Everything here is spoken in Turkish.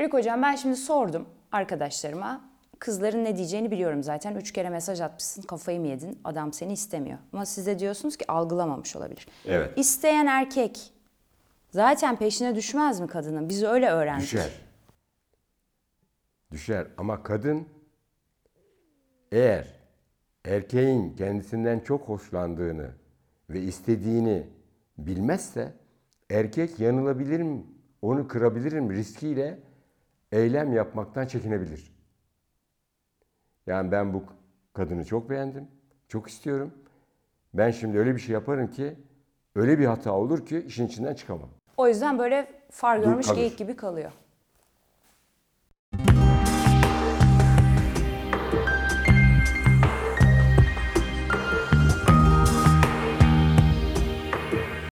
Haluk hocam ben şimdi sordum arkadaşlarıma. Kızların ne diyeceğini biliyorum zaten. Üç kere mesaj atmışsın kafayı mı yedin? Adam seni istemiyor. Ama siz de diyorsunuz ki algılamamış olabilir. Evet. İsteyen erkek zaten peşine düşmez mi kadının? Biz öyle öğrendik. Düşer. Düşer ama kadın eğer erkeğin kendisinden çok hoşlandığını ve istediğini bilmezse erkek yanılabilirim, onu kırabilirim riskiyle eylem yapmaktan çekinebilir. Yani ben bu kadını çok beğendim, çok istiyorum. Ben şimdi öyle bir şey yaparım ki öyle bir hata olur ki işin içinden çıkamam. O yüzden böyle far görmüş geyik gibi kalıyor.